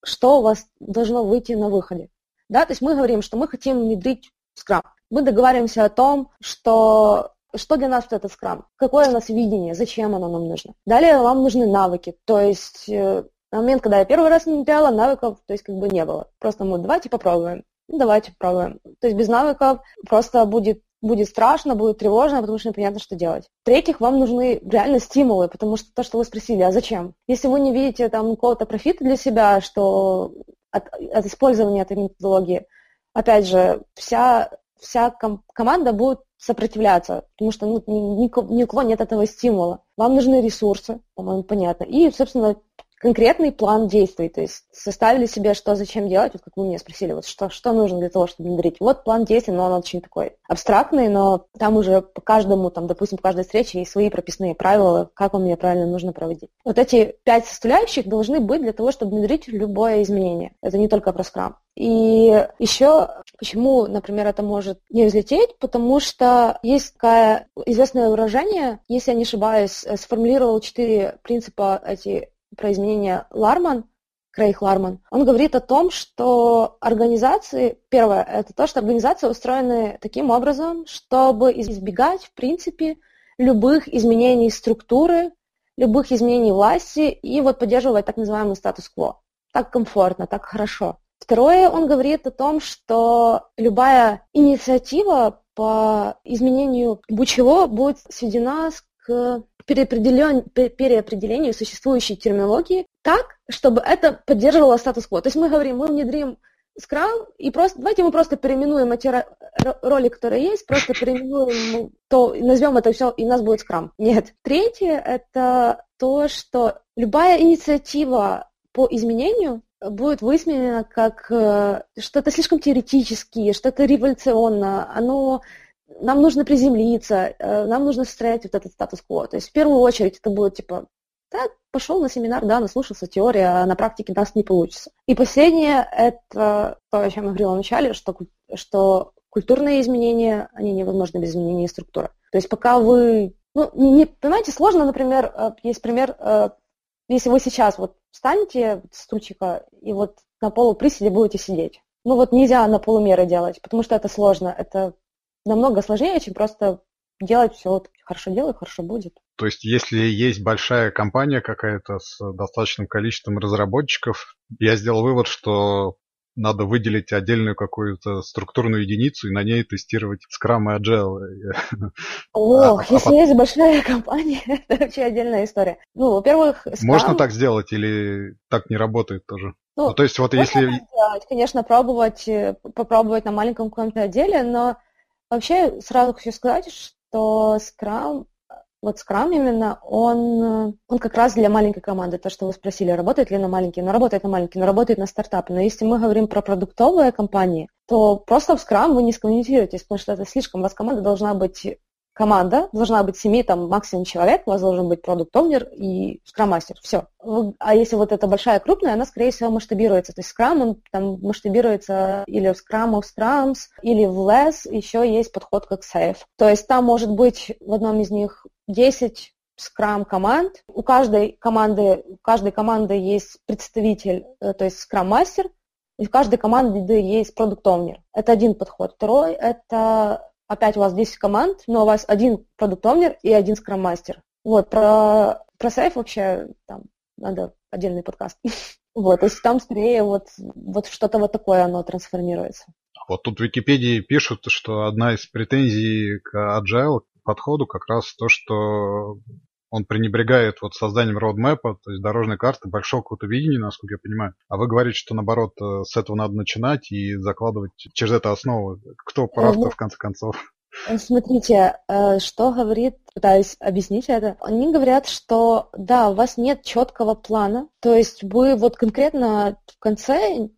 что у вас должно выйти на выходе. Да, то есть мы говорим, что мы хотим внедрить скрам. Мы договариваемся о том, что что для нас это скрам, какое у нас видение, зачем оно нам нужно. Далее вам нужны навыки, то есть э, на момент, когда я первый раз внедряла, навыков, то есть как бы не было. Просто мы давайте попробуем. Ну, давайте попробуем. То есть без навыков просто будет будет страшно, будет тревожно, потому что непонятно, что делать. В-третьих, вам нужны реально стимулы, потому что то, что вы спросили, а зачем? Если вы не видите там какого-то профита для себя, что от, от использования этой методологии, опять же, вся, вся ком- команда будет сопротивляться, потому что ну, ни, ни, ни у кого нет этого стимула. Вам нужны ресурсы, по-моему, понятно. И, собственно, конкретный план действий, то есть составили себе, что зачем делать, вот как вы меня спросили, вот что, что нужно для того, чтобы внедрить. Вот план действий, но он очень такой абстрактный, но там уже по каждому, там, допустим, по каждой встрече есть свои прописные правила, как он мне правильно нужно проводить. Вот эти пять составляющих должны быть для того, чтобы внедрить любое изменение. Это не только про скрам. И еще почему, например, это может не взлететь, потому что есть такое известное выражение, если я не ошибаюсь, сформулировал четыре принципа эти про изменения Ларман, Крейг Ларман, он говорит о том, что организации, первое, это то, что организации устроены таким образом, чтобы избегать, в принципе, любых изменений структуры, любых изменений власти и вот поддерживать так называемый статус-кво. Так комфортно, так хорошо. Второе, он говорит о том, что любая инициатива по изменению будь-чего будет сведена к переопределению существующей терминологии так, чтобы это поддерживало статус-кво. То есть мы говорим, мы внедрим скрам, и просто давайте мы просто переименуем эти роли, которые есть, просто переименуем то, назовем это все, и у нас будет скрам. Нет. Третье – это то, что любая инициатива по изменению будет высмеяна как э, что-то слишком теоретическое, что-то революционно, оно нам нужно приземлиться, э, нам нужно строить вот этот статус-кво. То есть в первую очередь это будет типа, да, пошел на семинар, да, наслушался теория, а на практике нас не получится. И последнее, это то, о чем я говорила вначале, что, что культурные изменения, они невозможны без изменения структуры. То есть пока вы Ну, не, не, понимаете, сложно, например, э, есть пример, э, если вы сейчас вот встанете с стульчика и вот на полу приседе будете сидеть. Ну вот нельзя на полумеры делать, потому что это сложно. Это намного сложнее, чем просто делать все вот хорошо делай, хорошо будет. То есть, если есть большая компания какая-то с достаточным количеством разработчиков, я сделал вывод, что надо выделить отдельную какую-то структурную единицу и на ней тестировать Scrum и Agile. Ох, а, если а есть большая компания, это вообще отдельная история. Ну, во-первых, Scrum... Можно так сделать или так не работает тоже? Ну, ну то есть вот если... Делать, конечно, пробовать, э, попробовать на маленьком каком-то отделе, но вообще сразу хочу сказать, что Scrum вот Scrum именно, он, он как раз для маленькой команды, то, что вы спросили, работает ли на маленькие, но работает на маленькие, но работает на стартапы. Но если мы говорим про продуктовые компании, то просто в Scrum вы не скоммуницируетесь, потому что это слишком, у вас команда должна быть команда, должна быть семи, там, максимум человек, у вас должен быть продукт-овнер и скрам-мастер, все. А если вот это большая, крупная, она, скорее всего, масштабируется. То есть скрам, он там масштабируется или в Scrum of Scrums, или в Less, еще есть подход как Safe. То есть там может быть в одном из них 10 скрам команд. У каждой команды, у каждой команды есть представитель, э, то есть скрам-мастер, и в каждой команде есть продукт-овнер. Это один подход. Второй – это опять у вас 10 команд, но у вас один продукт-овнер и один скрам-мастер. Вот, про, про сейф вообще там надо отдельный подкаст. Вот, то есть там скорее вот, вот что-то вот такое оно трансформируется. Вот тут в Википедии пишут, что одна из претензий к Agile подходу как раз то, что он пренебрегает вот созданием роудмэпа, то есть дорожной карты, большого какого-то видения, насколько я понимаю. А вы говорите, что наоборот, э, с этого надо начинать и закладывать через это основу. Кто прав-то ну, в конце концов? Э, смотрите, э, что говорит, пытаюсь объяснить это. Они говорят, что да, у вас нет четкого плана, то есть вы вот конкретно в конце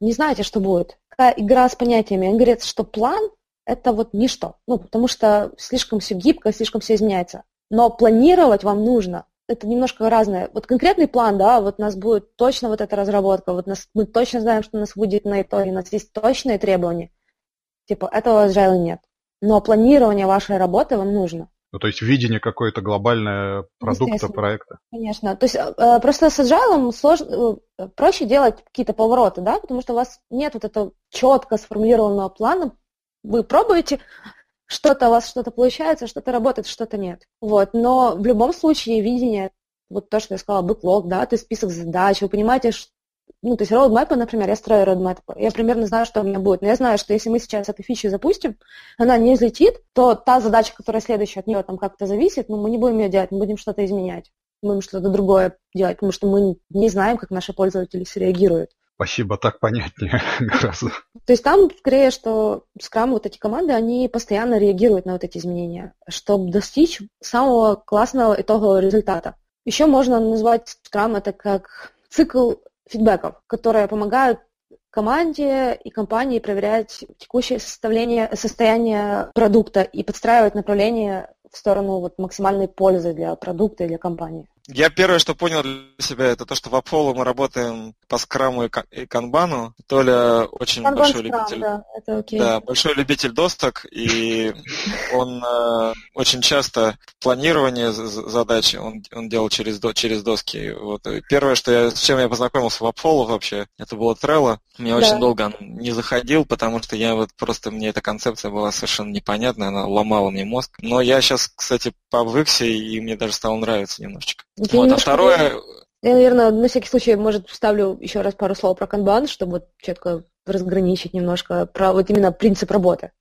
не знаете, что будет. Какая игра с понятиями. Они говорят, что план это вот ничто. Ну, потому что слишком все гибко, слишком все изменяется. Но планировать вам нужно. Это немножко разное. Вот конкретный план, да, вот у нас будет точно вот эта разработка, вот нас, мы точно знаем, что у нас будет на итоге, у нас есть точные требования. Типа, этого agile нет. Но планирование вашей работы вам нужно. Ну, то есть видение какое-то глобальное продукта, проекта. Конечно. То есть э, просто с agile сложно, э, проще делать какие-то повороты, да, потому что у вас нет вот этого четко сформулированного плана, вы пробуете, что-то у вас что-то получается, что-то работает, что-то нет. Вот. Но в любом случае видение, вот то, что я сказала, бэклог, да, то есть список задач, вы понимаете, что ну, то есть роудмэпы, например, я строю roadmap, я примерно знаю, что у меня будет. Но я знаю, что если мы сейчас эту фичу запустим, она не взлетит, то та задача, которая следующая от нее там как-то зависит, ну, мы не будем ее делать, мы будем что-то изменять. Мы будем что-то другое делать, потому что мы не знаем, как наши пользователи среагируют. Спасибо, так понятнее гораздо. То есть там скорее, что Scrum, вот эти команды, они постоянно реагируют на вот эти изменения, чтобы достичь самого классного итогового результата. Еще можно назвать Scrum это как цикл фидбэков, которые помогают команде и компании проверять текущее состояние, состояние продукта и подстраивать направление в сторону вот максимальной пользы для продукта и для компании. Я первое, что понял для себя, это то, что в Apollo мы работаем по скраму и канбану. Толя очень Kanban большой скрам, любитель. Да, это окей. да, большой любитель досток, и он э, очень часто планирование задачи он, он делал через, через доски. Вот. И первое, что я, с чем я познакомился в Apollo вообще, это было Trello. Мне да. очень долго он не заходил, потому что я вот просто, мне эта концепция была совершенно непонятная, она ломала мне мозг. Но я сейчас, кстати, повыкся, и мне даже стало нравиться немножечко. Вот, а второе... Я, наверное, на всякий случай, может, вставлю еще раз пару слов про канбан, чтобы вот четко разграничить немножко про вот именно принцип работы.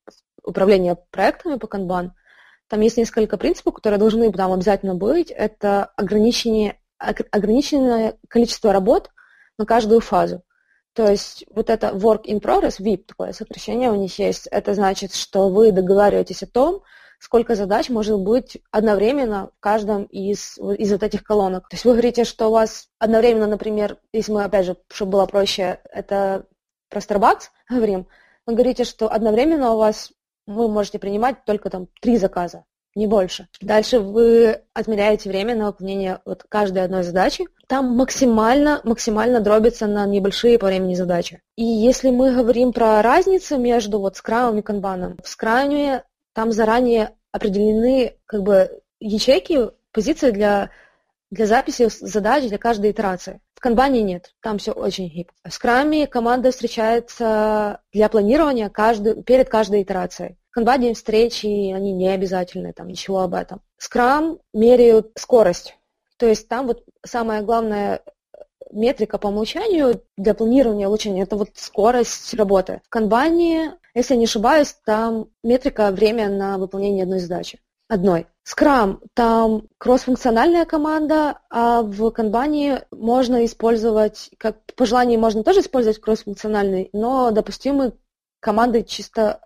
Управление проектами по канбан. Там есть несколько принципов, которые должны там обязательно быть. Это ограничение, ограниченное количество работ на каждую фазу. То есть вот это work in progress, VIP, такое сокращение у них есть, это значит, что вы договариваетесь о том, сколько задач может быть одновременно в каждом из, из вот этих колонок. То есть вы говорите, что у вас одновременно, например, если мы, опять же, чтобы было проще, это про Starbucks говорим, вы говорите, что одновременно у вас вы можете принимать только там три заказа, не больше. Дальше вы отмеряете время на выполнение вот каждой одной задачи. Там максимально, максимально дробится на небольшие по времени задачи. И если мы говорим про разницу между вот скрамом и канбаном, в скраме там заранее определены как бы ячейки, позиции для, для записи задач для каждой итерации. В канбане нет, там все очень гибко. В скраме команда встречается для планирования каждый, перед каждой итерацией. В канбане встречи, они не обязательны, там ничего об этом. Скрам меряют скорость. То есть там вот самое главное метрика по умолчанию для планирования улучшения – это вот скорость работы. В канбане, если я не ошибаюсь, там метрика – время на выполнение одной задачи. Одной. Scrum, там кроссфункциональная команда, а в канбане можно использовать, как по желанию можно тоже использовать кроссфункциональный, но допустимы команды чисто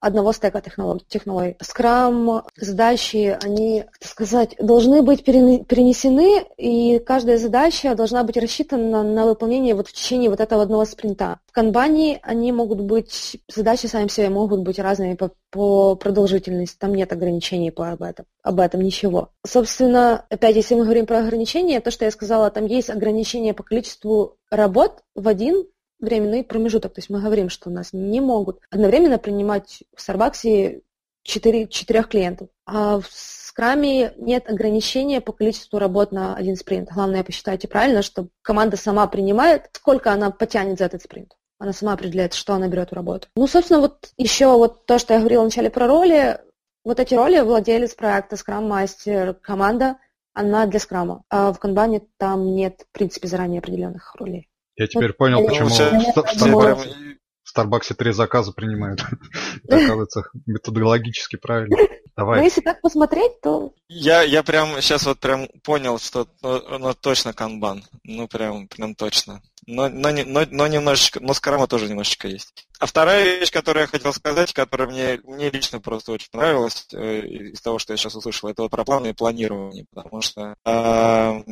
одного стека технологий. Scrum задачи, они, так сказать, должны быть перенесены, и каждая задача должна быть рассчитана на выполнение вот в течение вот этого одного спринта. В канбане они могут быть, задачи сами по себе могут быть разными по, по продолжительности, там нет ограничений по об этом, об этом ничего. Собственно, опять, если мы говорим про ограничения, то, что я сказала, там есть ограничения по количеству работ в один временный промежуток. То есть мы говорим, что у нас не могут одновременно принимать в Starbucks 4, 4 клиентов. А в скраме нет ограничения по количеству работ на один спринт. Главное, посчитайте правильно, что команда сама принимает, сколько она потянет за этот спринт. Она сама определяет, что она берет в работу. Ну, собственно, вот еще вот то, что я говорила вначале про роли. Вот эти роли владелец проекта, скрам-мастер, команда, она для скрама. А в канбане там нет, в принципе, заранее определенных ролей. Я теперь понял, почему в Старбаксе три заказа принимают. Оказывается, методологически правильно. Давай. Ну, если так посмотреть, то... Я, я прям сейчас вот прям понял, что ну, ну, точно канбан. Ну, прям, прям точно. Но, но, но, но немножечко, но скрама тоже немножечко есть. А вторая вещь, которую я хотел сказать, которая мне, мне лично просто очень нравилась э, из того, что я сейчас услышал, это вот про планы и планирование. Потому что э,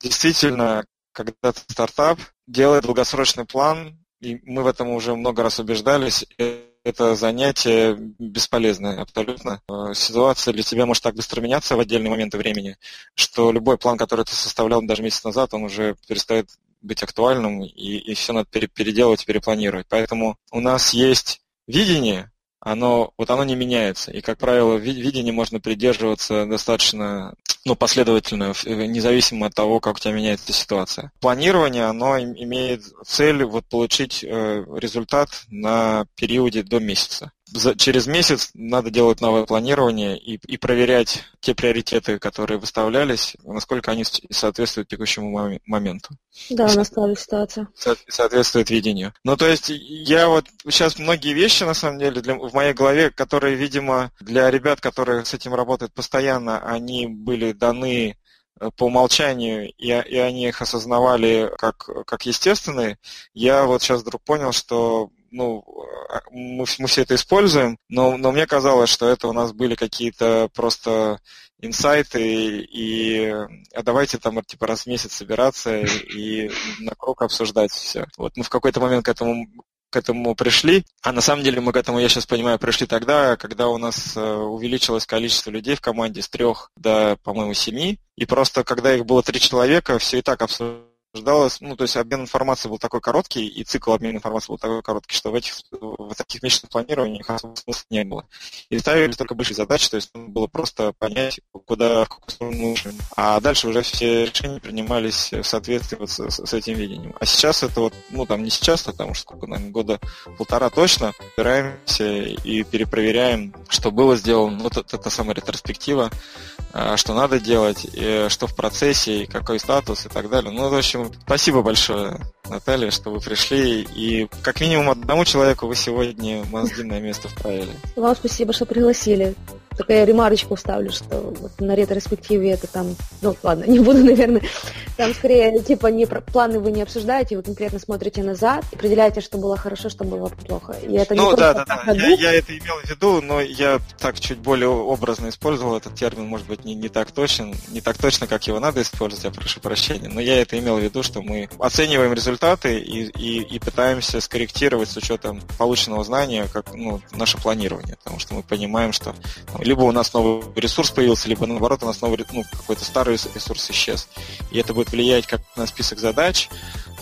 действительно, когда стартап делает долгосрочный план, и мы в этом уже много раз убеждались, это занятие бесполезное абсолютно. Э, ситуация для тебя может так быстро меняться в отдельные моменты времени, что любой план, который ты составлял даже месяц назад, он уже перестает быть актуальным, и, и все надо переделывать, перепланировать. Поэтому у нас есть видение, оно, вот оно не меняется. И, как правило, видение можно придерживаться достаточно ну, последовательно, независимо от того, как у тебя меняется ситуация. Планирование, оно имеет цель вот, получить э, результат на периоде до месяца за, через месяц надо делать новое планирование и, и проверять те приоритеты, которые выставлялись, насколько они соответствуют текущему моменту. Да, настала ситуация. Соответствует видению. Ну, то есть, я вот сейчас многие вещи, на самом деле, для, в моей голове, которые, видимо, для ребят, которые с этим работают постоянно, они были даны э, по умолчанию, и, и они их осознавали как, как естественные, я вот сейчас вдруг понял, что ну, а, мы, мы все это используем, но, но мне казалось, что это у нас были какие-то просто инсайты, и а давайте там типа раз в месяц собираться и на круг обсуждать все. Вот мы в какой-то момент к этому к этому пришли, а на самом деле мы к этому, я сейчас понимаю, пришли тогда, когда у нас э, увеличилось количество людей в команде с трех до, по-моему, семи, и просто когда их было три человека, все и так обсуждали ждалось, ну, то есть обмен информацией был такой короткий, и цикл обмена информацией был такой короткий, что в этих в таких месячных планированиях особого смысла не было. И ставили только большие задачи, то есть было просто понять, куда, в какую сторону нужно. А дальше уже все решения принимались в соответствии вот с, с этим видением. А сейчас это вот, ну, там не сейчас, а там уже сколько, наверное, года полтора точно, собираемся и перепроверяем, что было сделано. Вот это, это самая ретроспектива, а, что надо делать, что в процессе, какой статус и так далее. Ну, в общем, спасибо большое, Наталья, что вы пришли. И как минимум одному человеку вы сегодня мозгинное место вправили. Вам спасибо, что пригласили. Только я ремарочку вставлю, что вот на ретроспективе это там, ну ладно, не буду, наверное, там скорее типа не планы вы не обсуждаете, вы конкретно смотрите назад определяете, что было хорошо, что было плохо. И это ну не да, да, да, я, я это имел в виду, но я так чуть более образно использовал этот термин, может быть, не, не так точен, не так точно, как его надо использовать, я прошу прощения, но я это имел в виду, что мы оцениваем результаты и, и, и пытаемся скорректировать с учетом полученного знания, как ну, наше планирование, потому что мы понимаем, что там, либо у нас новый ресурс появился, либо наоборот у нас новый ну, какой-то старый ресурс исчез. И это будет влиять как на список задач,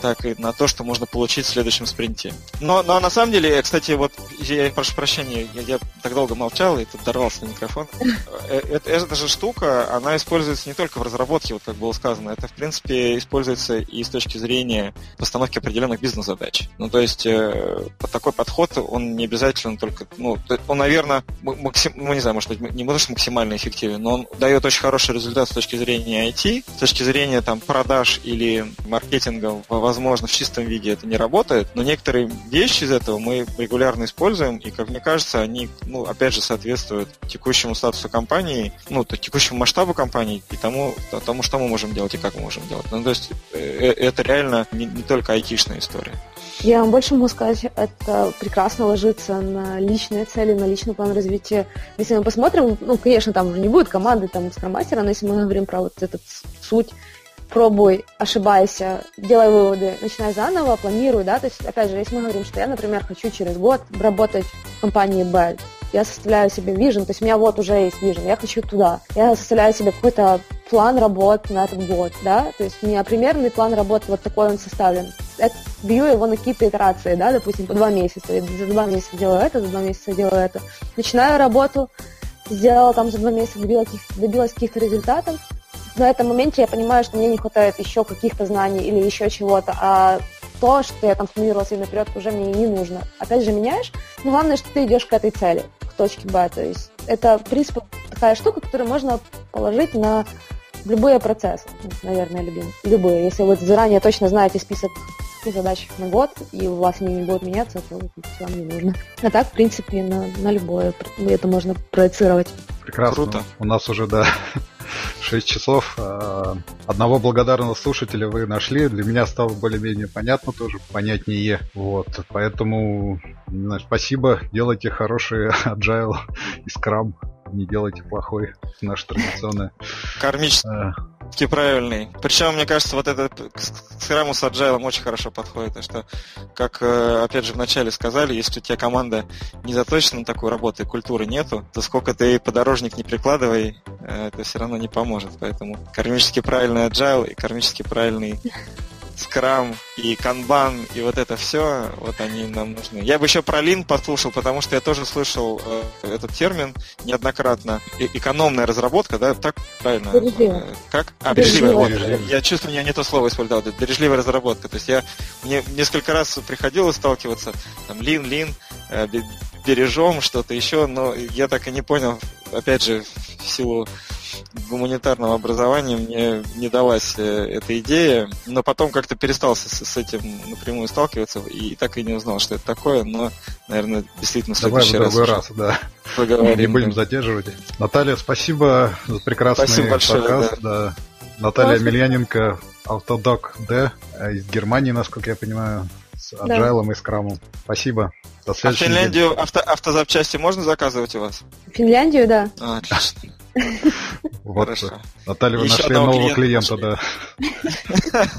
так и на то, что можно получить в следующем спринте. Но, но на самом деле, кстати, вот я прошу прощения, я, я так долго молчал и тут дорвался на микрофон. Это, эта же штука, она используется не только в разработке, вот как было сказано, это, в принципе, используется и с точки зрения постановки определенных бизнес-задач. Ну, то есть, э, такой подход, он не обязательно только, ну, он, наверное, максим, ну, не знаю, может быть, не может максимально эффективен, но он дает очень хороший результат с точки зрения IT, с точки зрения там продаж или маркетинга, возможно, в чистом виде это не работает, но некоторые вещи из этого мы регулярно используем, и, как мне кажется, они, ну, опять же, соответствуют текущему статусу компании, ну, текущему масштабу компании и тому, тому, что мы можем делать и как мы можем делать. Ну, то есть э, э, это реально не, не только айтишная история. Я вам больше могу сказать, это прекрасно ложится на личные цели, на личный план развития. Если мы посмотрим, ну, конечно, там уже не будет команды, там, скромастера, но если мы говорим про вот этот суть пробуй, ошибайся, делай выводы, начинай заново, планируй, да, то есть, опять же, если мы говорим, что я, например, хочу через год работать в компании Б, я составляю себе вижен, то есть у меня вот уже есть вижен, я хочу туда. Я составляю себе какой-то план работ на этот год, да, то есть у меня примерный план работы вот такой он составлен. Я бью его на какие-то итерации, да, допустим, по два месяца. Я за два месяца делаю это, за два месяца делаю это. Начинаю работу, сделала там за два месяца, добилась, добилась каких-то результатов, на этом моменте я понимаю, что мне не хватает еще каких-то знаний или еще чего-то, а то, что я там спланировала себе наперед, уже мне не нужно. Опять же, меняешь, но главное, что ты идешь к этой цели, к точке Б. То есть это, в принципе, такая штука, которую можно положить на любые процессы, наверное, любим. Любые. Если вы заранее точно знаете список задач на год, и у вас они не будут меняться, то вам не нужно. А так, в принципе, на, на любое это можно проецировать. Прекрасно. Круто. У нас уже, да, 6 часов. А, одного благодарного слушателя вы нашли. Для меня стало более-менее понятно тоже, понятнее. Вот. Поэтому спасибо. Делайте хороший agile и скрам. Не делайте плохой. Наш традиционный. Кармический. А, правильный. Причем, мне кажется, вот этот к скраму с agile очень хорошо подходит, потому что, как, э, опять же, вначале сказали, если у тебя команда не заточена на такую работу и культуры нету, то сколько ты подорожник не прикладывай, э, это все равно не поможет. Поэтому кармически правильный agile и кармически правильный скрам и канбан и вот это все, вот они нам нужны. Я бы еще про лин послушал, потому что я тоже слышал э, этот термин неоднократно. И, экономная разработка, да, так правильно? Бережливая. Э, как? А, бережливая. Вот. Я, я чувствую, я не то слово использовал. Это бережливая разработка. То есть я мне несколько раз приходилось сталкиваться, там, лин, лин, э, бережем, что-то еще, но я так и не понял, опять же, в силу гуманитарного образования мне не далась э, эта идея, но потом как-то перестал с, с этим напрямую сталкиваться и так и не узнал, что это такое, но, наверное, действительно в следующий Давай в другой раз, раз да. Поговорим. Не будем задерживать. Наталья, спасибо за прекрасный спасибо большое, подкаст. Да. Да. Наталья Мильяненко, Автодок Д э, из Германии, насколько я понимаю, с Agile да. и скрамом. Спасибо. До а в Финляндию авто, автозапчасти можно заказывать у вас? Финляндию, да. А, отлично. Вот, Хорошо. Наталья, вы нашли нового клиента, да.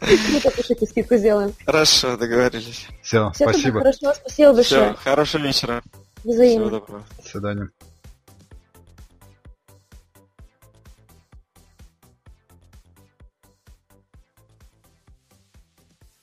Мы запишите, скидку сделаем. Хорошо, договорились. Все, спасибо. Хорошо, спасибо большое. Все, хорошего вечера. Взаимно. Всего доброго. До свидания.